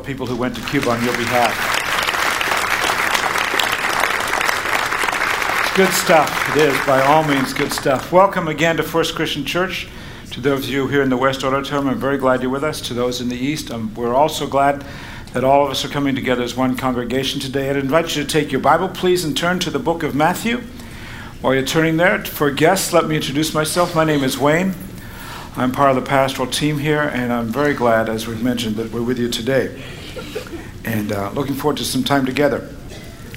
people who went to Cuba on your behalf. It's good stuff. It is, by all means, good stuff. Welcome again to First Christian Church. To those of you here in the West Auditorium, I'm very glad you're with us. To those in the East, um, we're also glad that all of us are coming together as one congregation today. I'd invite you to take your Bible, please, and turn to the book of Matthew. While you're turning there, for guests, let me introduce myself. My name is Wayne. I'm part of the pastoral team here, and I'm very glad, as we've mentioned, that we're with you today. And uh, looking forward to some time together.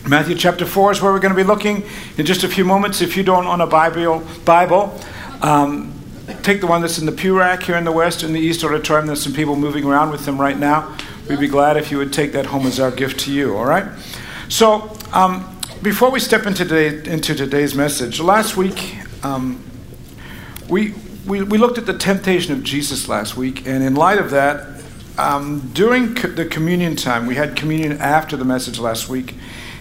Matthew chapter 4 is where we're going to be looking in just a few moments. If you don't own a Bible, Bible um, take the one that's in the pew rack here in the West and the East auditorium. There's some people moving around with them right now. We'd be glad if you would take that home as our gift to you, all right? So, um, before we step into, today, into today's message, last week um, we we, we looked at the temptation of Jesus last week, and in light of that, um, during co- the communion time, we had communion after the message last week,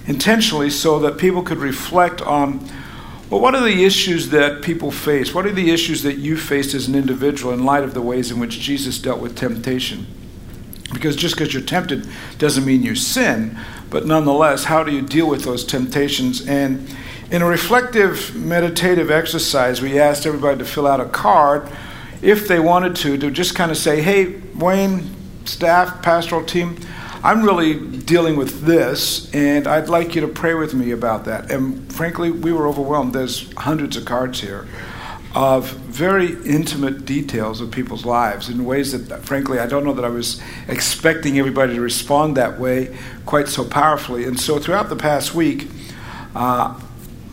intentionally so that people could reflect on well, what are the issues that people face? What are the issues that you faced as an individual in light of the ways in which Jesus dealt with temptation? Because just because you're tempted doesn't mean you sin, but nonetheless, how do you deal with those temptations? And in a reflective meditative exercise, we asked everybody to fill out a card if they wanted to, to just kind of say, hey, Wayne, staff, pastoral team, I'm really dealing with this, and I'd like you to pray with me about that. And frankly, we were overwhelmed. There's hundreds of cards here of very intimate details of people's lives in ways that, frankly, I don't know that I was expecting everybody to respond that way quite so powerfully. And so, throughout the past week, uh,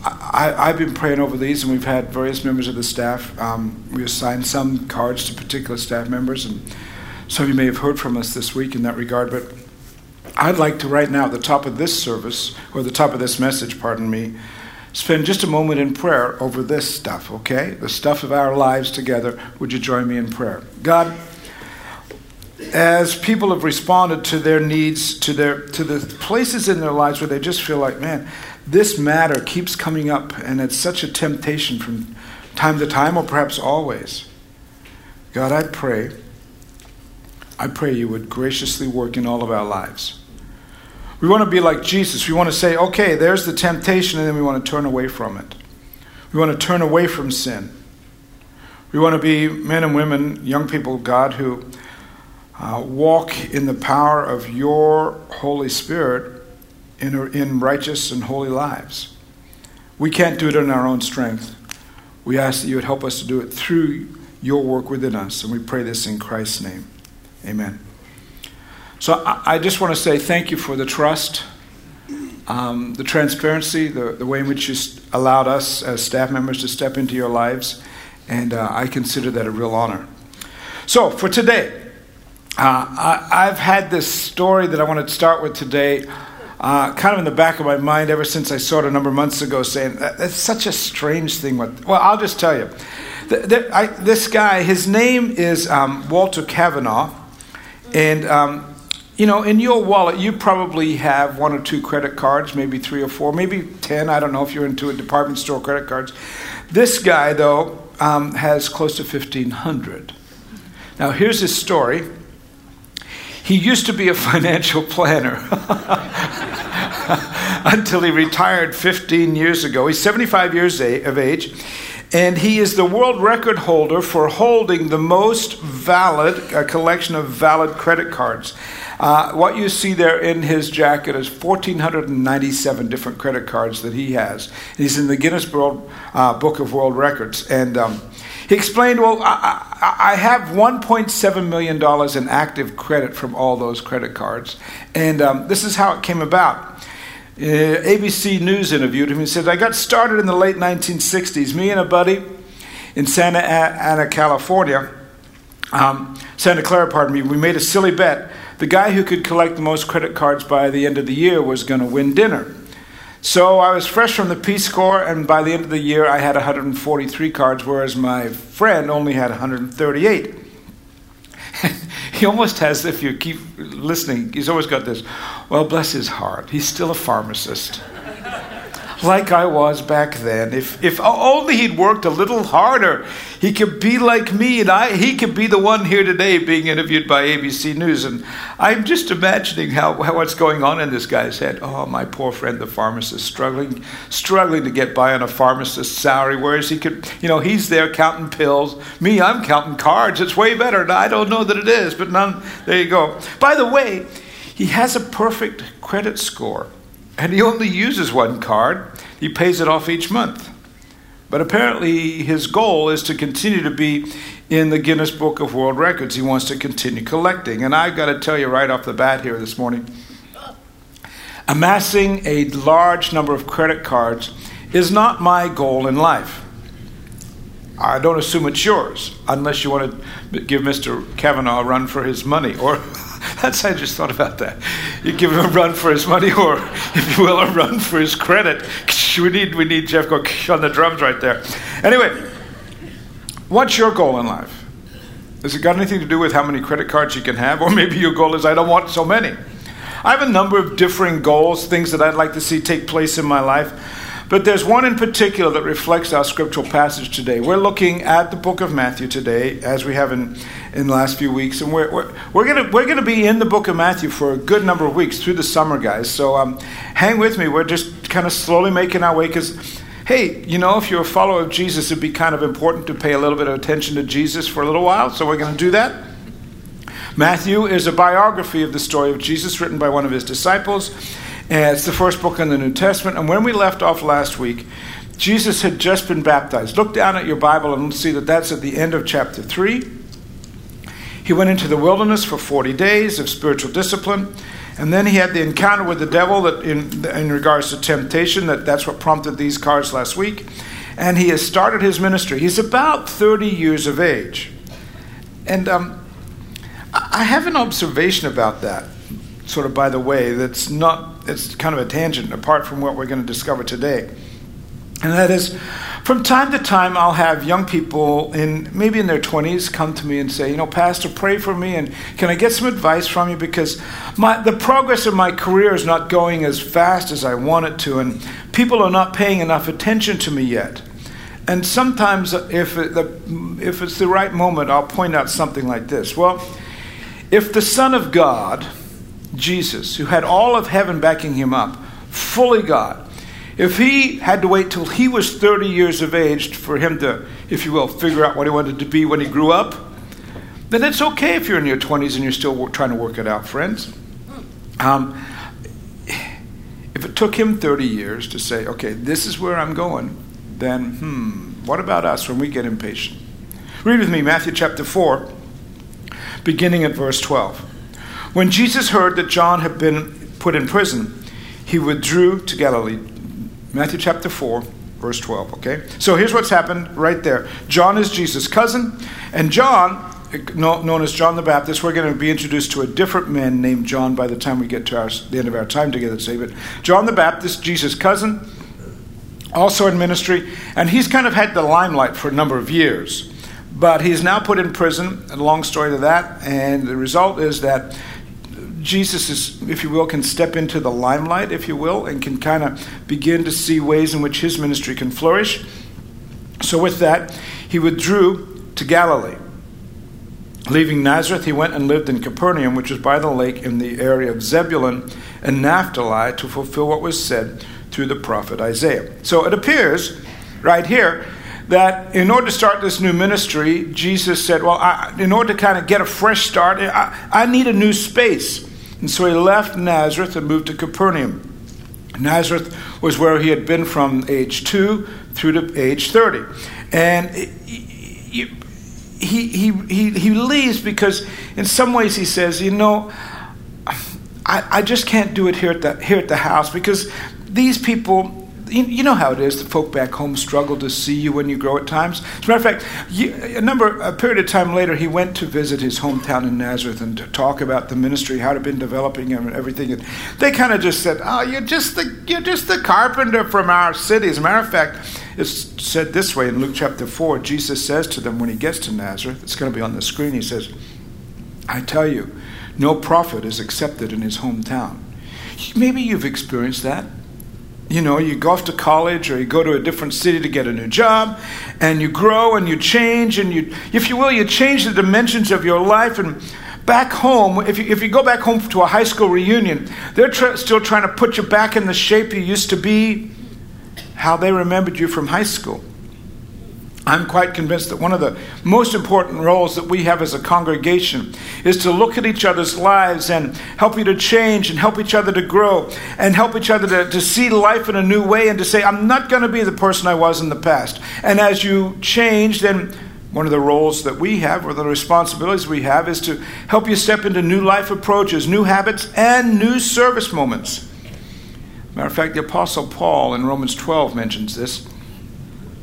I, have been praying over these, and we've had various members of the staff. Um, we assigned some cards to particular staff members, and some of you may have heard from us this week in that regard. But I'd like to, right now, at the top of this service, or the top of this message, pardon me, spend just a moment in prayer over this stuff, okay? The stuff of our lives together. Would you join me in prayer? God, as people have responded to their needs, to their to the places in their lives where they just feel like, man, this matter keeps coming up, and it's such a temptation from time to time, or perhaps always. God, I pray, I pray you would graciously work in all of our lives. We want to be like Jesus. We want to say, okay, there's the temptation, and then we want to turn away from it. We want to turn away from sin. We want to be men and women, young people, God, who uh, walk in the power of your Holy Spirit in, in righteous and holy lives. We can't do it in our own strength. We ask that you would help us to do it through your work within us, and we pray this in Christ's name. Amen. So I, I just want to say thank you for the trust, um, the transparency, the, the way in which you allowed us as staff members to step into your lives, and uh, I consider that a real honor. So for today, uh, I, have had this story that I want to start with today uh, kind of in the back of my mind ever since I saw it a number of months ago, saying that's such a strange thing. What? Well, I'll just tell you. The, the, I, this guy, his name is um, Walter Cavanagh, and um, you know, in your wallet, you probably have one or two credit cards, maybe three or four, maybe ten. I don't know if you're into a department store credit cards. This guy, though, um, has close to fifteen hundred. Now, here's his story. He used to be a financial planner until he retired 15 years ago. He's 75 years of age, and he is the world record holder for holding the most valid a collection of valid credit cards. Uh, what you see there in his jacket is 1,497 different credit cards that he has. He's in the Guinness World uh, Book of World Records, and um, he explained, Well, I, I have $1.7 million in active credit from all those credit cards. And um, this is how it came about. Uh, ABC News interviewed him. He said, I got started in the late 1960s. Me and a buddy in Santa Ana, California, um, Santa Clara, pardon me, we made a silly bet. The guy who could collect the most credit cards by the end of the year was going to win dinner. So I was fresh from the Peace Corps, and by the end of the year, I had 143 cards, whereas my friend only had 138. he almost has, if you keep listening, he's always got this, well, bless his heart, he's still a pharmacist. like I was back then. If, if only he'd worked a little harder, he could be like me, and I, he could be the one here today being interviewed by ABC News. And I'm just imagining how, how what's going on in this guy's head. Oh, my poor friend, the pharmacist, struggling, struggling to get by on a pharmacist's salary, whereas he could, you know, he's there counting pills. Me, I'm counting cards. It's way better. I don't know that it is, but none. There you go. By the way, he has a perfect credit score, and he only uses one card. He pays it off each month. But apparently, his goal is to continue to be in the Guinness Book of World Records. He wants to continue collecting. And I've got to tell you right off the bat here this morning amassing a large number of credit cards is not my goal in life. I don't assume it's yours, unless you want to give Mr. Cavanagh a run for his money. Or that's how I just thought about that. You give him a run for his money, or if you will, a run for his credit. We need we need Jeff go on the drums right there. Anyway, what's your goal in life? Has it got anything to do with how many credit cards you can have, or maybe your goal is I don't want so many? I have a number of differing goals, things that I'd like to see take place in my life. But there's one in particular that reflects our scriptural passage today. We're looking at the book of Matthew today, as we have in, in the last few weeks. And we're, we're, we're going we're gonna be in the book of Matthew for a good number of weeks through the summer, guys. So um, hang with me. We're just kind of slowly making our way because, hey, you know, if you're a follower of Jesus, it'd be kind of important to pay a little bit of attention to Jesus for a little while. So we're going to do that. Matthew is a biography of the story of Jesus written by one of his disciples. And it's the first book in the New Testament. And when we left off last week, Jesus had just been baptized. Look down at your Bible and see that that's at the end of chapter 3. He went into the wilderness for 40 days of spiritual discipline. And then he had the encounter with the devil that in, in regards to temptation, that, that's what prompted these cards last week. And he has started his ministry. He's about 30 years of age. And um, I have an observation about that, sort of by the way, that's not it's kind of a tangent apart from what we're going to discover today. And that is, from time to time, I'll have young people in maybe in their 20s come to me and say, you know, Pastor, pray for me, and can I get some advice from you because my, the progress of my career is not going as fast as I want it to, and people are not paying enough attention to me yet. And sometimes, if, it, the, if it's the right moment, I'll point out something like this. Well, if the Son of God Jesus, who had all of heaven backing him up, fully God, if he had to wait till he was 30 years of age for him to, if you will, figure out what he wanted to be when he grew up, then it's okay if you're in your 20s and you're still trying to work it out, friends. Um, if it took him 30 years to say, okay, this is where I'm going, then, hmm, what about us when we get impatient? Read with me Matthew chapter 4, beginning at verse 12. When Jesus heard that John had been put in prison, he withdrew to Galilee. Matthew chapter 4, verse 12, okay? So here's what's happened right there. John is Jesus' cousin, and John, known as John the Baptist, we're going to be introduced to a different man named John by the time we get to our, the end of our time together today. But John the Baptist, Jesus' cousin, also in ministry, and he's kind of had the limelight for a number of years. But he's now put in prison, a long story to that, and the result is that Jesus is, if you will, can step into the limelight, if you will, and can kind of begin to see ways in which his ministry can flourish. So, with that, he withdrew to Galilee. Leaving Nazareth, he went and lived in Capernaum, which was by the lake in the area of Zebulun and Naphtali, to fulfill what was said through the prophet Isaiah. So it appears right here that in order to start this new ministry, Jesus said, Well, I, in order to kind of get a fresh start, I, I need a new space. And so he left Nazareth and moved to Capernaum. Nazareth was where he had been from age 2 through to age 30. And he, he, he, he leaves because, in some ways, he says, You know, I, I just can't do it here at, the, here at the house because these people you, know how it is. The folk back home struggle to see you when you grow at times. As a matter of fact, a number, a period of time later, he went to visit his hometown in Nazareth and to talk about the ministry, how it had been developing and everything. And they kind of just said, "Oh, you're just the you're just the carpenter from our city." As a matter of fact, it's said this way in Luke chapter four. Jesus says to them when he gets to Nazareth, it's going to be on the screen. He says, "I tell you, no prophet is accepted in his hometown." Maybe you've experienced that you know, you go off to college or you go to a different city to get a new job, and you grow and you change, and you, if you will, you change the dimensions of your life. And back home, if you, if you go back home to a high school reunion, they're tr- still trying to put you back in the shape you used to be, how they remembered you from high school. I'm quite convinced that one of the most important roles that we have as a congregation is to look at each other's lives and help you to change and help each other to grow and help each other to, to see life in a new way and to say, I'm not going to be the person I was in the past. And as you change, then one of the roles that we have, or the responsibilities we have, is to help you step into new life approaches, new habits, and new service moments. Matter of fact, the Apostle Paul in Romans 12 mentions this.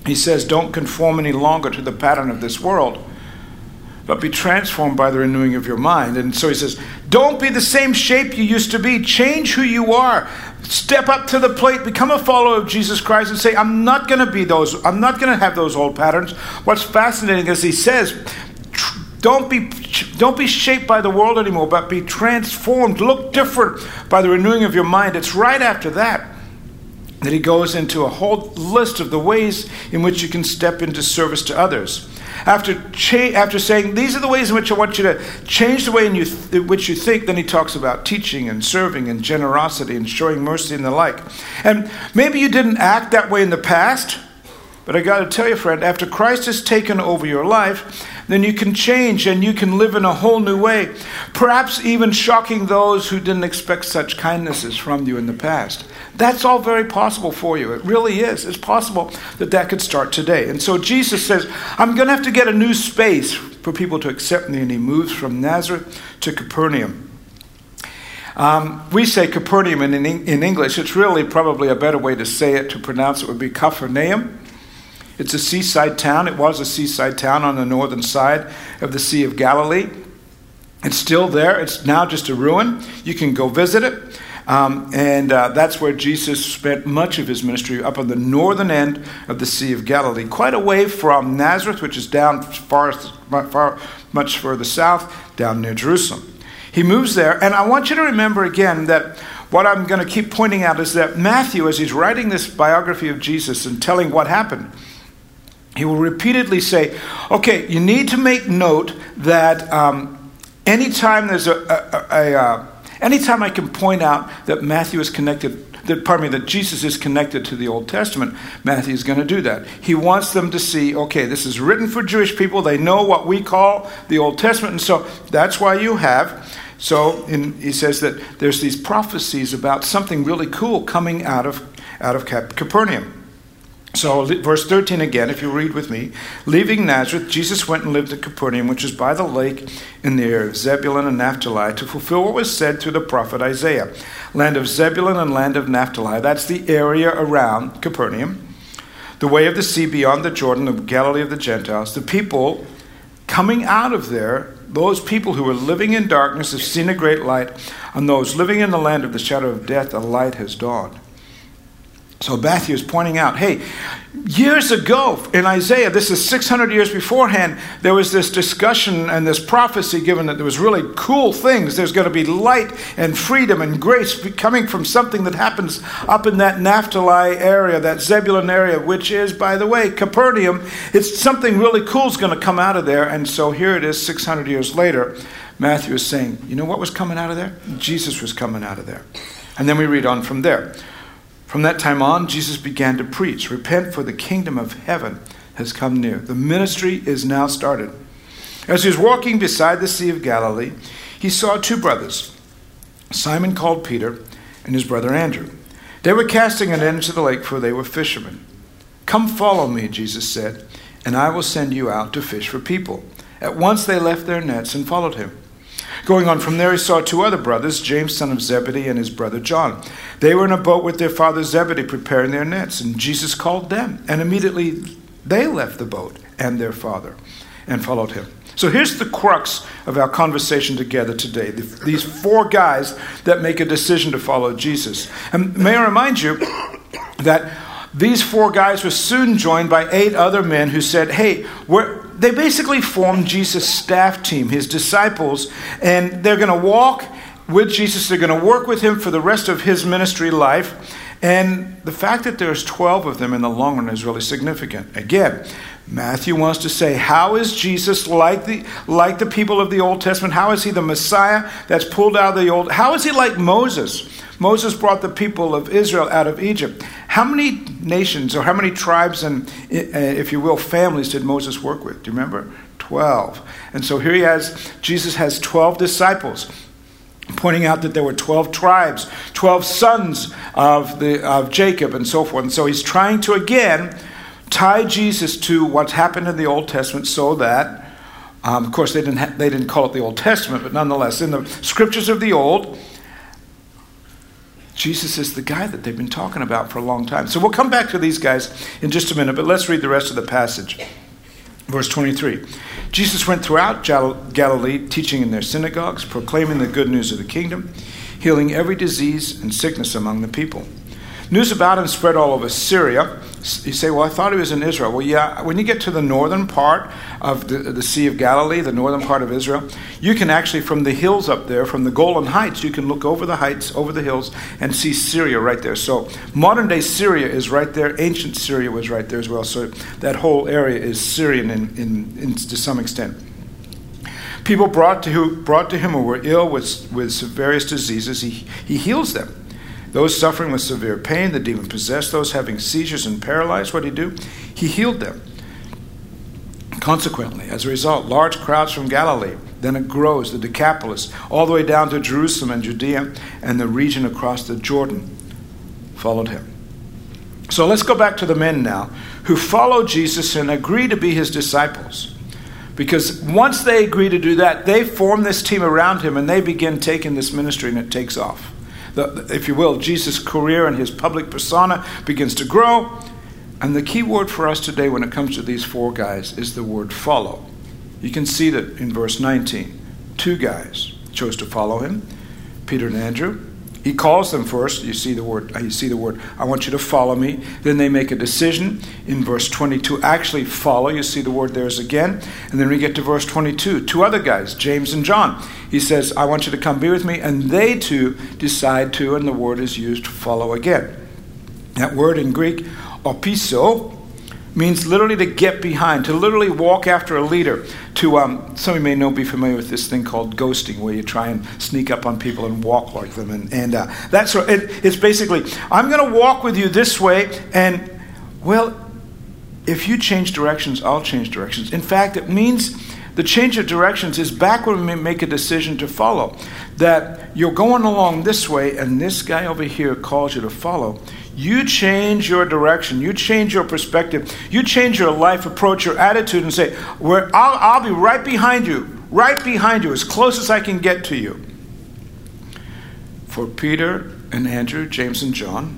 He says, Don't conform any longer to the pattern of this world, but be transformed by the renewing of your mind. And so he says, Don't be the same shape you used to be. Change who you are. Step up to the plate, become a follower of Jesus Christ, and say, I'm not going to be those, I'm not going to have those old patterns. What's fascinating is he says, don't be, don't be shaped by the world anymore, but be transformed. Look different by the renewing of your mind. It's right after that that he goes into a whole list of the ways in which you can step into service to others. After, cha- after saying, These are the ways in which I want you to change the way in, th- in which you think, then he talks about teaching and serving and generosity and showing mercy and the like. And maybe you didn't act that way in the past, but I got to tell you, friend, after Christ has taken over your life, then you can change and you can live in a whole new way, perhaps even shocking those who didn't expect such kindnesses from you in the past. That's all very possible for you. It really is. It's possible that that could start today. And so Jesus says, I'm going to have to get a new space for people to accept me. And he moves from Nazareth to Capernaum. Um, we say Capernaum in, in English. It's really probably a better way to say it, to pronounce it would be Capharnaum. It's a seaside town. It was a seaside town on the northern side of the Sea of Galilee. It's still there. It's now just a ruin. You can go visit it. Um, and uh, that's where Jesus spent much of his ministry, up on the northern end of the Sea of Galilee, quite away from Nazareth, which is down far, far much further south, down near Jerusalem. He moves there, and I want you to remember again that what I'm going to keep pointing out is that Matthew, as he's writing this biography of Jesus and telling what happened, he will repeatedly say, okay, you need to make note that um, anytime there's a, a, a, a uh, Anytime I can point out that Matthew is connected, that, pardon me, that Jesus is connected to the Old Testament, Matthew is going to do that. He wants them to see, okay, this is written for Jewish people. They know what we call the Old Testament. And so that's why you have. So in, he says that there's these prophecies about something really cool coming out of, out of Capernaum. So, verse 13 again, if you read with me. Leaving Nazareth, Jesus went and lived at Capernaum, which is by the lake in the area of Zebulun and Naphtali, to fulfill what was said through the prophet Isaiah. Land of Zebulun and land of Naphtali. That's the area around Capernaum. The way of the sea beyond the Jordan, the Galilee of the Gentiles. The people coming out of there, those people who were living in darkness have seen a great light. On those living in the land of the shadow of death, a light has dawned. So Matthew is pointing out, hey, years ago in Isaiah, this is 600 years beforehand, there was this discussion and this prophecy given that there was really cool things. There's going to be light and freedom and grace coming from something that happens up in that Naphtali area, that Zebulun area, which is, by the way, Capernaum. It's something really cool is going to come out of there. And so here it is, 600 years later. Matthew is saying, you know what was coming out of there? Jesus was coming out of there. And then we read on from there. From that time on, Jesus began to preach Repent, for the kingdom of heaven has come near. The ministry is now started. As he was walking beside the Sea of Galilee, he saw two brothers, Simon called Peter and his brother Andrew. They were casting a net into the lake, for they were fishermen. Come follow me, Jesus said, and I will send you out to fish for people. At once they left their nets and followed him. Going on from there, he saw two other brothers, James, son of Zebedee, and his brother John. They were in a boat with their father Zebedee, preparing their nets, and Jesus called them. And immediately they left the boat and their father and followed him. So here's the crux of our conversation together today. These four guys that make a decision to follow Jesus. And may I remind you that these four guys were soon joined by eight other men who said, Hey, they basically formed Jesus' staff team, his disciples, and they're going to walk with Jesus. They're going to work with him for the rest of his ministry life. And the fact that there's 12 of them in the long run is really significant. Again, Matthew wants to say, how is Jesus like the, like the people of the Old Testament? How is he the Messiah that's pulled out of the Old? How is he like Moses? Moses brought the people of Israel out of Egypt. How many nations or how many tribes and, if you will, families did Moses work with? Do you remember? 12. And so here he has, Jesus has 12 disciples pointing out that there were 12 tribes, 12 sons of, the, of Jacob, and so forth. And so he's trying to again tie Jesus to what's happened in the Old Testament so that, um, of course, they didn't, ha- they didn't call it the Old Testament, but nonetheless, in the scriptures of the Old, Jesus is the guy that they've been talking about for a long time. So we'll come back to these guys in just a minute, but let's read the rest of the passage. Verse 23 Jesus went throughout Galilee, teaching in their synagogues, proclaiming the good news of the kingdom, healing every disease and sickness among the people. News about him spread all over Syria. You say, well, I thought he was in Israel. Well, yeah, when you get to the northern part of the, the Sea of Galilee, the northern part of Israel, you can actually, from the hills up there, from the Golan Heights, you can look over the heights, over the hills, and see Syria right there. So modern day Syria is right there. Ancient Syria was right there as well. So that whole area is Syrian in, in, in to some extent. People brought to, who, brought to him who were ill with, with various diseases, he, he heals them. Those suffering with severe pain, the demon possessed, those having seizures and paralyzed, what did he do? He healed them. Consequently, as a result, large crowds from Galilee, then it grows, the Decapolis, all the way down to Jerusalem and Judea and the region across the Jordan followed him. So let's go back to the men now who followed Jesus and agree to be his disciples. Because once they agree to do that, they form this team around him and they begin taking this ministry and it takes off the, if you will, Jesus' career and his public persona begins to grow. And the key word for us today when it comes to these four guys is the word follow. You can see that in verse 19. Two guys chose to follow him Peter and Andrew. He calls them first. You see the word. Uh, you see the word. I want you to follow me. Then they make a decision in verse 22. Actually, follow. You see the word there's again. And then we get to verse 22. Two other guys, James and John. He says, "I want you to come be with me," and they too decide to. And the word is used follow again. That word in Greek, opiso, means literally to get behind, to literally walk after a leader. To um, some of you may know, be familiar with this thing called ghosting, where you try and sneak up on people and walk like them, and, and uh, that's it, it's basically I'm going to walk with you this way, and well, if you change directions, I'll change directions. In fact, it means the change of directions is back when we make a decision to follow. That you're going along this way, and this guy over here calls you to follow you change your direction, you change your perspective, you change your life approach, your attitude, and say, I'll, I'll be right behind you, right behind you, as close as I can get to you. For Peter and Andrew, James and John,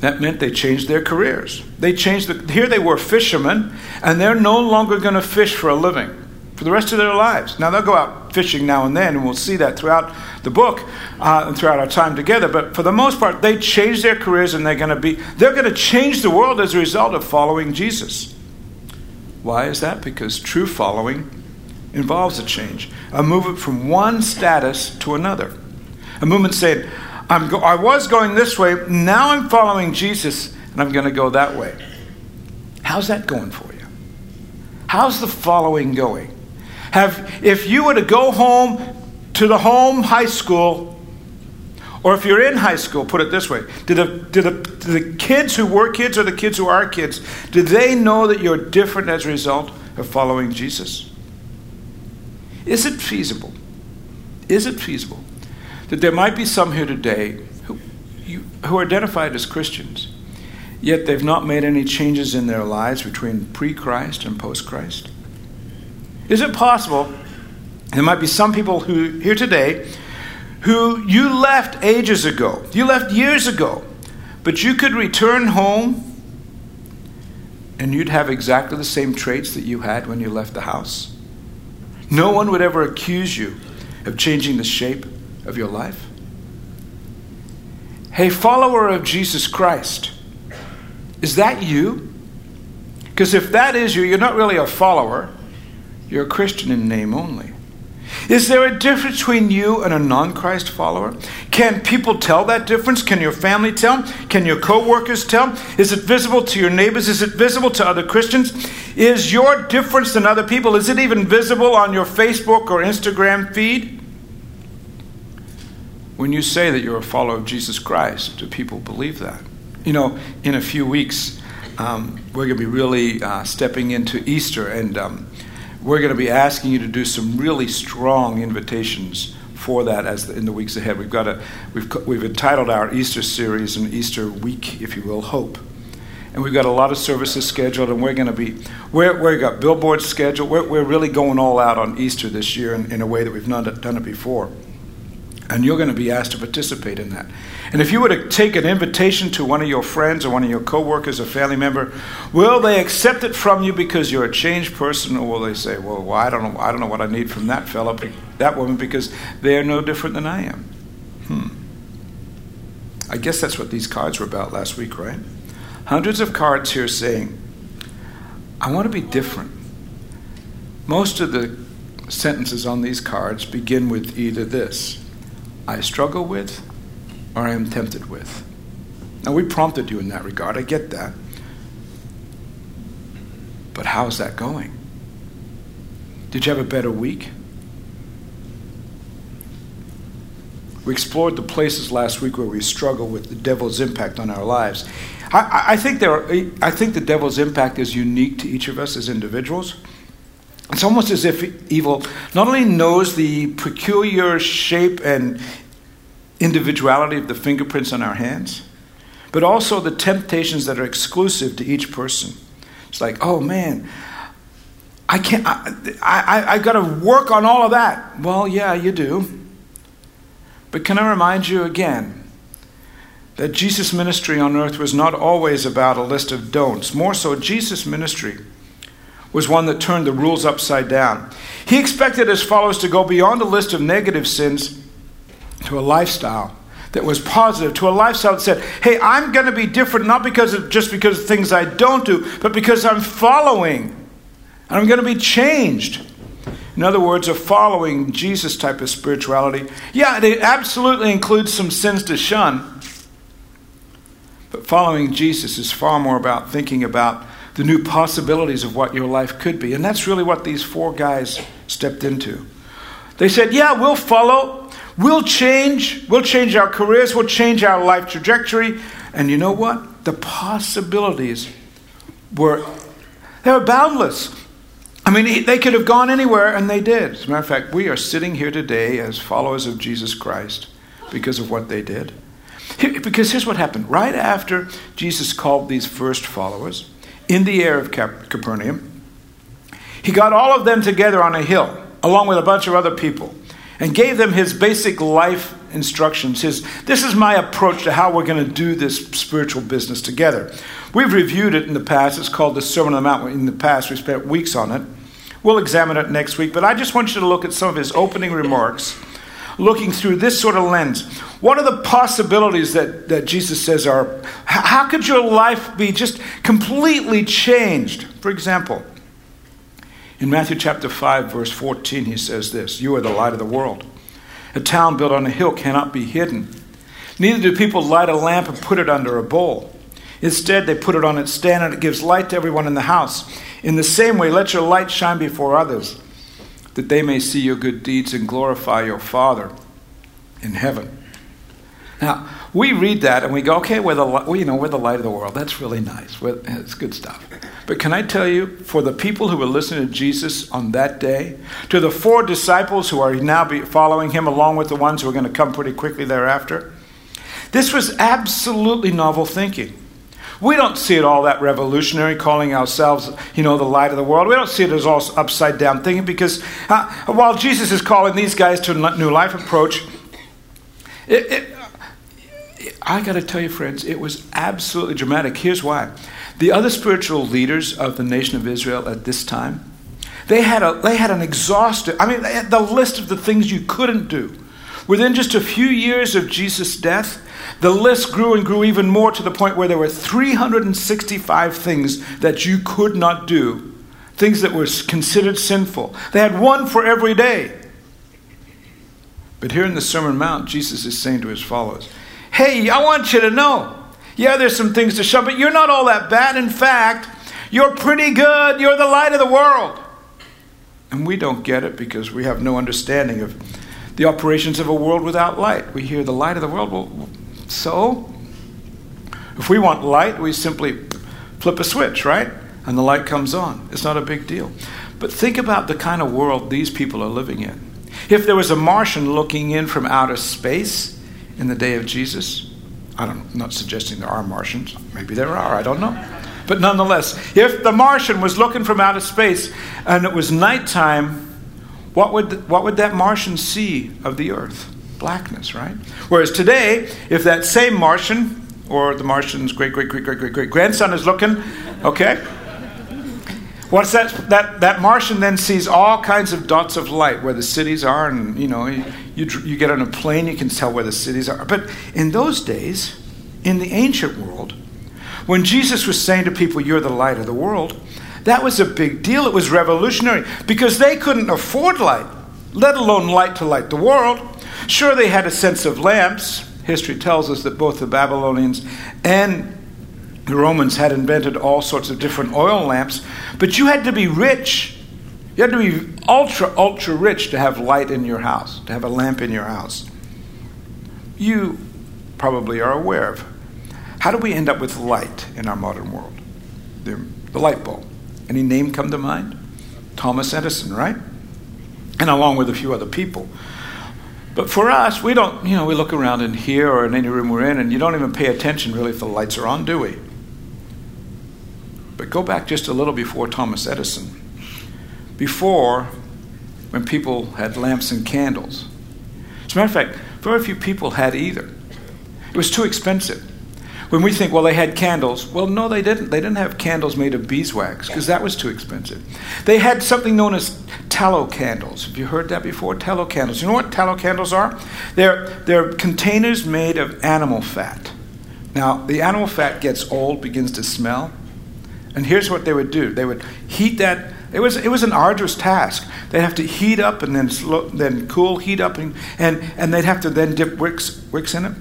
that meant they changed their careers. They changed the, here they were fishermen, and they're no longer going to fish for a living for the rest of their lives. Now, they'll go out fishing now and then, and we'll see that throughout the book uh, and throughout our time together. But for the most part, they change their careers and they're going to be, they're going to change the world as a result of following Jesus. Why is that? Because true following involves a change, a movement from one status to another. A movement saying, I'm go- I was going this way, now I'm following Jesus, and I'm going to go that way. How's that going for you? How's the following going? Have, if you were to go home to the home high school, or if you're in high school, put it this way do the, do, the, do the kids who were kids or the kids who are kids, do they know that you're different as a result of following Jesus? Is it feasible? Is it feasible that there might be some here today who, you, who are identified as Christians, yet they've not made any changes in their lives between pre Christ and post Christ? Is it possible there might be some people who here today who you left ages ago, you left years ago, but you could return home and you'd have exactly the same traits that you had when you left the house? No one would ever accuse you of changing the shape of your life. Hey, follower of Jesus Christ, is that you? Because if that is you, you're not really a follower. You're a Christian in name only. Is there a difference between you and a non Christ follower? Can people tell that difference? Can your family tell? Can your co workers tell? Is it visible to your neighbors? Is it visible to other Christians? Is your difference than other people? Is it even visible on your Facebook or Instagram feed? When you say that you're a follower of Jesus Christ, do people believe that? You know, in a few weeks, um, we're going to be really uh, stepping into Easter, and um, we're going to be asking you to do some really strong invitations for that as the, in the weeks ahead. We've got a we've we've entitled our Easter series and Easter week, if you will, hope. And we've got a lot of services scheduled, and we're going to be we're we've got billboards scheduled. We're, we're really going all out on Easter this year in, in a way that we've not done it before. And you're going to be asked to participate in that. And if you were to take an invitation to one of your friends or one of your coworkers or family member, will they accept it from you because you're a changed person, or will they say, "Well, well I don't know, I don't know what I need from that fellow, that woman, because they are no different than I am." Hmm. I guess that's what these cards were about last week, right? Hundreds of cards here saying, "I want to be different." Most of the sentences on these cards begin with either this: "I struggle with." or I am tempted with. Now, we prompted you in that regard. I get that. But how's that going? Did you have a better week? We explored the places last week where we struggle with the devil's impact on our lives. I, I, think there are, I think the devil's impact is unique to each of us as individuals. It's almost as if evil not only knows the peculiar shape and individuality of the fingerprints on our hands, but also the temptations that are exclusive to each person. It's like, oh man, I can't, I, I, I got to work on all of that. Well, yeah, you do. But can I remind you again that Jesus' ministry on earth was not always about a list of don'ts. More so, Jesus' ministry was one that turned the rules upside down. He expected his followers to go beyond a list of negative sins to a lifestyle that was positive, to a lifestyle that said, hey, I'm going to be different, not because of just because of things I don't do, but because I'm following. And I'm going to be changed. In other words, a following Jesus type of spirituality. Yeah, it absolutely includes some sins to shun. But following Jesus is far more about thinking about the new possibilities of what your life could be. And that's really what these four guys stepped into. They said, Yeah, we'll follow We'll change. We'll change our careers. We'll change our life trajectory. And you know what? The possibilities were they were boundless. I mean, they could have gone anywhere, and they did. As a matter of fact, we are sitting here today as followers of Jesus Christ because of what they did. Because here's what happened. Right after Jesus called these first followers in the air of Capernaum, he got all of them together on a hill, along with a bunch of other people and gave them his basic life instructions. His, this is my approach to how we're going to do this spiritual business together. We've reviewed it in the past. It's called the Sermon on the Mount. In the past, we spent weeks on it. We'll examine it next week, but I just want you to look at some of his opening remarks, looking through this sort of lens. What are the possibilities that, that Jesus says are, how could your life be just completely changed? For example, in Matthew chapter 5, verse 14, he says this You are the light of the world. A town built on a hill cannot be hidden. Neither do people light a lamp and put it under a bowl. Instead, they put it on its stand and it gives light to everyone in the house. In the same way, let your light shine before others, that they may see your good deeds and glorify your Father in heaven. Now, we read that and we go, okay, we're the, well, you know, we're the light of the world. That's really nice. We're, it's good stuff. But can I tell you, for the people who were listening to Jesus on that day, to the four disciples who are now following him, along with the ones who are going to come pretty quickly thereafter, this was absolutely novel thinking. We don't see it all that revolutionary, calling ourselves, you know, the light of the world. We don't see it as all upside down thinking because uh, while Jesus is calling these guys to a new life approach, it, it, I got to tell you, friends, it was absolutely dramatic. Here's why. The other spiritual leaders of the nation of Israel at this time, they had, a, they had an exhaustive, I mean, the list of the things you couldn't do. Within just a few years of Jesus' death, the list grew and grew even more to the point where there were 365 things that you could not do, things that were considered sinful. They had one for every day. But here in the Sermon Mount, Jesus is saying to his followers, Hey, I want you to know. Yeah, there's some things to show, but you're not all that bad. In fact, you're pretty good. You're the light of the world. And we don't get it because we have no understanding of the operations of a world without light. We hear the light of the world. Well, so? If we want light, we simply flip a switch, right? And the light comes on. It's not a big deal. But think about the kind of world these people are living in. If there was a Martian looking in from outer space in the day of Jesus, I don't, I'm not suggesting there are Martians. Maybe there are. I don't know. But nonetheless, if the Martian was looking from outer space and it was nighttime, what would, what would that Martian see of the Earth? Blackness, right? Whereas today, if that same Martian, or the Martian's great, great, great, great, great, great grandson is looking, okay? What's that? That that Martian then sees all kinds of dots of light where the cities are, and you know, you, you, you get on a plane, you can tell where the cities are. But in those days, in the ancient world, when Jesus was saying to people, You're the light of the world, that was a big deal. It was revolutionary because they couldn't afford light, let alone light to light the world. Sure, they had a sense of lamps. History tells us that both the Babylonians and the Romans had invented all sorts of different oil lamps, but you had to be rich. You had to be ultra, ultra rich to have light in your house, to have a lamp in your house. You probably are aware of how do we end up with light in our modern world? The, the light bulb. Any name come to mind? Thomas Edison, right? And along with a few other people. But for us, we don't, you know, we look around in here or in any room we're in, and you don't even pay attention really if the lights are on, do we? But go back just a little before Thomas Edison. Before, when people had lamps and candles. As a matter of fact, very few people had either. It was too expensive. When we think, well, they had candles, well, no, they didn't. They didn't have candles made of beeswax because that was too expensive. They had something known as tallow candles. Have you heard that before? Tallow candles. You know what tallow candles are? They're, they're containers made of animal fat. Now, the animal fat gets old, begins to smell. And here's what they would do they would heat that. It was, it was an arduous task. They'd have to heat up and then, slow, then cool, heat up, and, and, and they'd have to then dip wicks, wicks in it.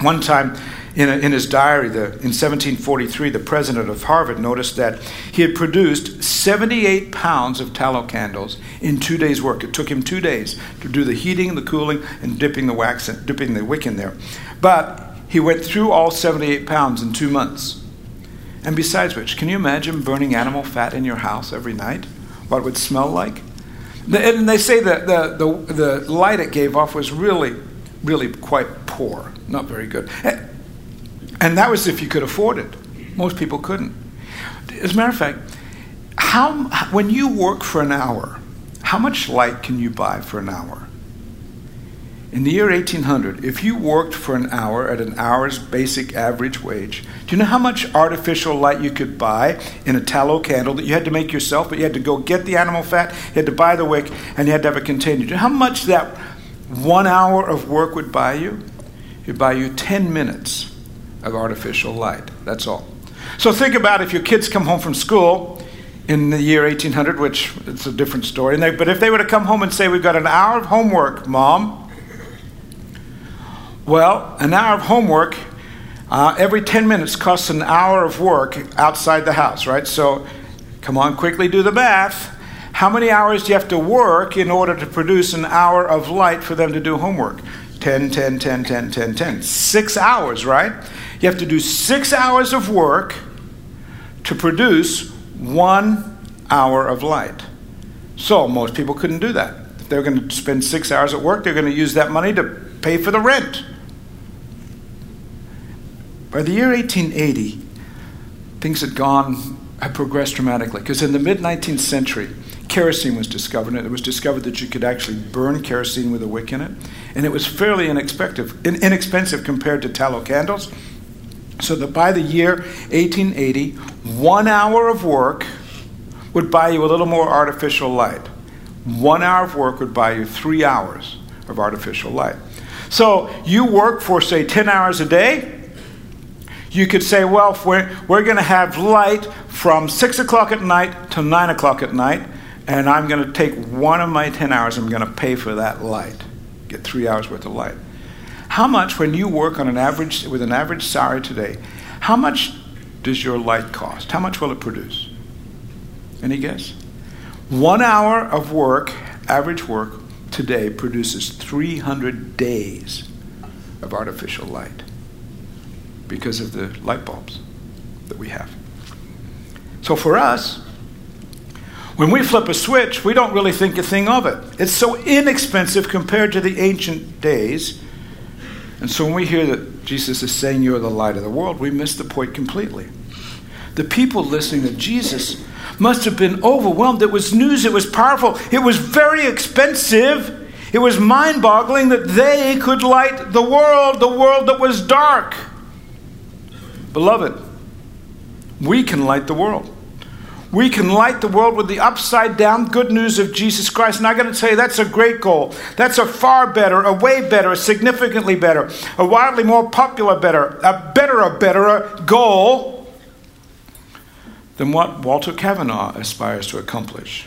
One time, in, a, in his diary, the, in 1743, the president of Harvard noticed that he had produced 78 pounds of tallow candles in two days' work. It took him two days to do the heating, the cooling, and dipping the wax, in, dipping the wick in there. But he went through all 78 pounds in two months. And besides which, can you imagine burning animal fat in your house every night? What it would smell like? And they say that the, the, the light it gave off was really, really quite poor, not very good. Eh, And that was if you could afford it. Most people couldn't. As a matter of fact, how, when you work for an hour, how much light can you buy for an hour? In the year 1800, if you worked for an hour at an hour's basic average wage, do you know how much artificial light you could buy in a tallow candle that you had to make yourself, but you had to go get the animal fat, you had to buy the wick, and you had to have a container? Do you know how much that one hour of work would buy you? It would buy you 10 minutes of artificial light. That's all. So think about if your kids come home from school in the year 1800, which it's a different story. They, but if they were to come home and say, We've got an hour of homework, mom. Well, an hour of homework uh, every 10 minutes costs an hour of work outside the house, right? So come on, quickly do the math. How many hours do you have to work in order to produce an hour of light for them to do homework? 10, 10, 10, 10, 10, 10. Six hours, right? You have to do six hours of work to produce one hour of light. So most people couldn't do that. If they're going to spend six hours at work, they're going to use that money to pay for the rent. By the year 1880, things had gone, had progressed dramatically. Because in the mid 19th century, kerosene was discovered, and it was discovered that you could actually burn kerosene with a wick in it. And it was fairly inexpensive, inexpensive compared to tallow candles. So that by the year 1880, one hour of work would buy you a little more artificial light. One hour of work would buy you three hours of artificial light. So you work for, say, 10 hours a day. You could say, well, we're, we're going to have light from 6 o'clock at night to 9 o'clock at night, and I'm going to take one of my 10 hours, I'm going to pay for that light. get three hours worth of light. How much, when you work on an average with an average salary today, how much does your light cost? How much will it produce? Any guess? One hour of work, average work, today produces 300 days of artificial light because of the light bulbs that we have. So for us, when we flip a switch, we don't really think a thing of it. It's so inexpensive compared to the ancient days. And so when we hear that Jesus is saying you're the light of the world, we miss the point completely. The people listening to Jesus must have been overwhelmed. It was news, it was powerful, it was very expensive. It was mind boggling that they could light the world, the world that was dark. Beloved, we can light the world. We can light the world with the upside down good news of Jesus Christ. And I got to tell you, that's a great goal. That's a far better, a way better, a significantly better, a wildly more popular better, a better, a better goal than what Walter Cavanagh aspires to accomplish.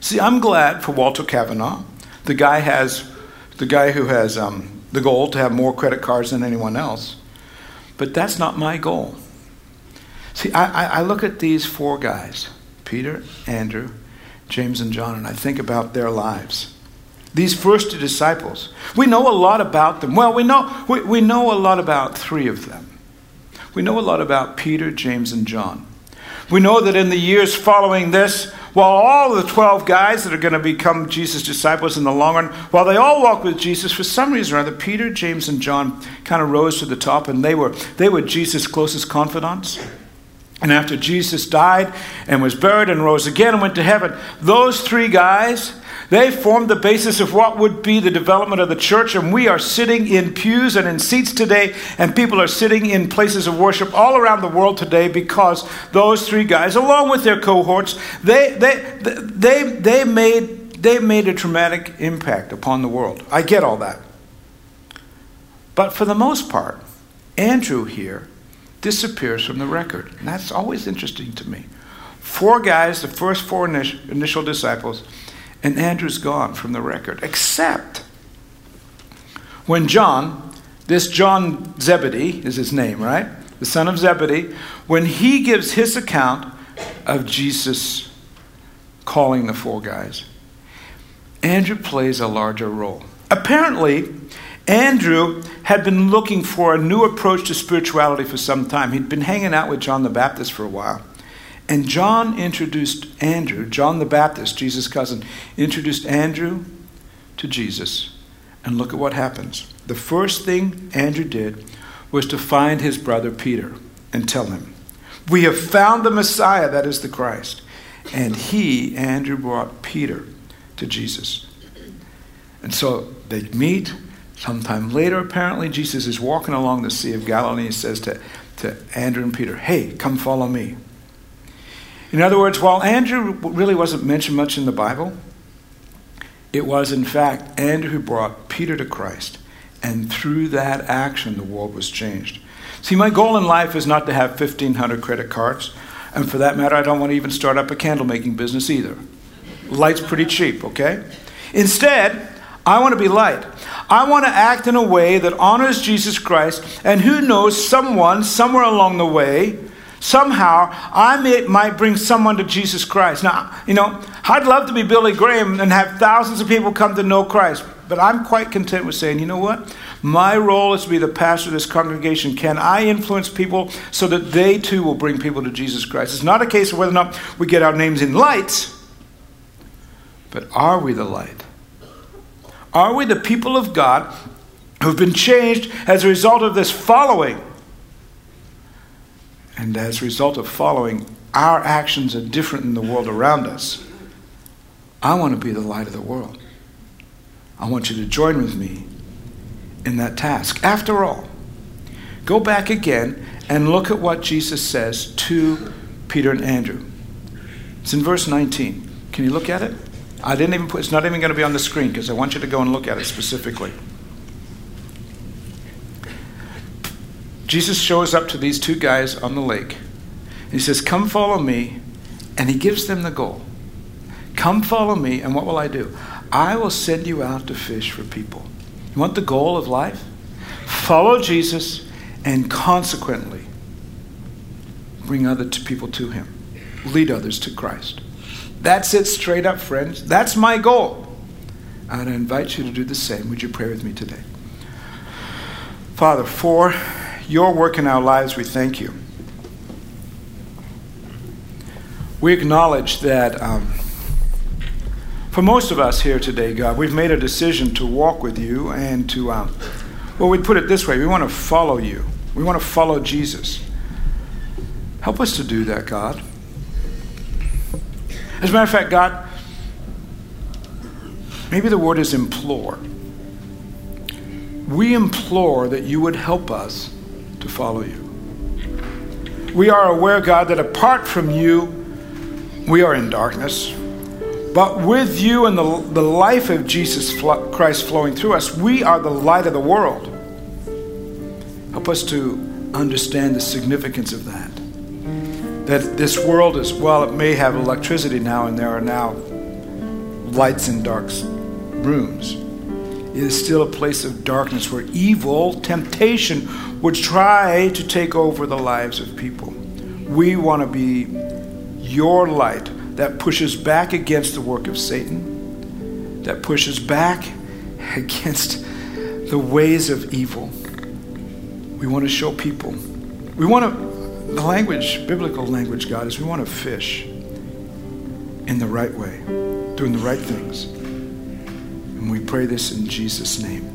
See, I'm glad for Walter Cavanagh. The guy has, the guy who has um, the goal to have more credit cards than anyone else. But that's not my goal. See, I, I, look at these four guys Peter, Andrew, James, and John, and I think about their lives. These first two disciples, we know a lot about them. Well, we know, we, we know a lot about three of them. We know a lot about Peter, James, and John. We know that in the years following this, while all the 12 guys that are going to become Jesus' disciples in the long run, while they all walked with Jesus, for some reason or other, Peter, James, and John kind of rose to the top, and they were, they were Jesus' closest confidants. And after Jesus died and was buried and rose again and went to heaven, those three guys, they formed the basis of what would be the development of the church. And we are sitting in pews and in seats today, and people are sitting in places of worship all around the world today because those three guys, along with their cohorts, they, they, they, they, made, they made a traumatic impact upon the world. I get all that. But for the most part, Andrew here disappears from the record. And that's always interesting to me. Four guys, the first four initial disciples, and Andrew's gone from the record, except when John, this John Zebedee is his name, right? The son of Zebedee, when he gives his account of Jesus calling the four guys, Andrew plays a larger role. Apparently, Andrew had been looking for a new approach to spirituality for some time. He'd been hanging out with John the Baptist for a while. And John introduced Andrew, John the Baptist, Jesus' cousin, introduced Andrew to Jesus. And look at what happens. The first thing Andrew did was to find his brother Peter and tell him, We have found the Messiah, that is the Christ. And he, Andrew, brought Peter to Jesus. And so they meet, Sometime later, apparently, Jesus is walking along the Sea of Galilee and says to, to Andrew and Peter, Hey, come follow me. In other words, while Andrew really wasn't mentioned much in the Bible, it was, in fact, Andrew who brought Peter to Christ. And through that action, the world was changed. See, my goal in life is not to have 1,500 credit cards. And for that matter, I don't want to even start up a candle making business either. Light's pretty cheap, okay? Instead, I want to be light. I want to act in a way that honors Jesus Christ, and who knows, someone, somewhere along the way, somehow, I may, might bring someone to Jesus Christ. Now, you know, I'd love to be Billy Graham and have thousands of people come to know Christ, but I'm quite content with saying, you know what? My role is to be the pastor of this congregation. Can I influence people so that they too will bring people to Jesus Christ? It's not a case of whether or not we get our names in lights, but are we the light? Are we the people of God who've been changed as a result of this following? And as a result of following, our actions are different in the world around us. I want to be the light of the world. I want you to join with me in that task. After all, go back again and look at what Jesus says to Peter and Andrew. It's in verse 19. Can you look at it? I didn't even put, it's not even going to be on the screen because I want you to go and look at it specifically. Jesus shows up to these two guys on the lake. He says, Come follow me. And he gives them the goal. Come follow me, and what will I do? I will send you out to fish for people. You want the goal of life? Follow Jesus and consequently bring other people to him. Lead others to Christ. That's it, straight up, friends. That's my goal. And I invite you to do the same. Would you pray with me today? Father, for your work in our lives, we thank you. We acknowledge that um, for most of us here today, God, we've made a decision to walk with you and to, um, well, we'd put it this way we want to follow you, we want to follow Jesus. Help us to do that, God. As a matter of fact, God, maybe the word is implore. We implore that you would help us to follow you. We are aware, God, that apart from you, we are in darkness. But with you and the, the life of Jesus Christ flowing through us, we are the light of the world. Help us to understand the significance of that that this world is, well, it may have electricity now, and there are now lights in dark rooms. It is still a place of darkness where evil, temptation, would try to take over the lives of people. We want to be your light that pushes back against the work of Satan, that pushes back against the ways of evil. We want to show people. We want to the language, biblical language, God, is we want to fish in the right way, doing the right things. And we pray this in Jesus' name.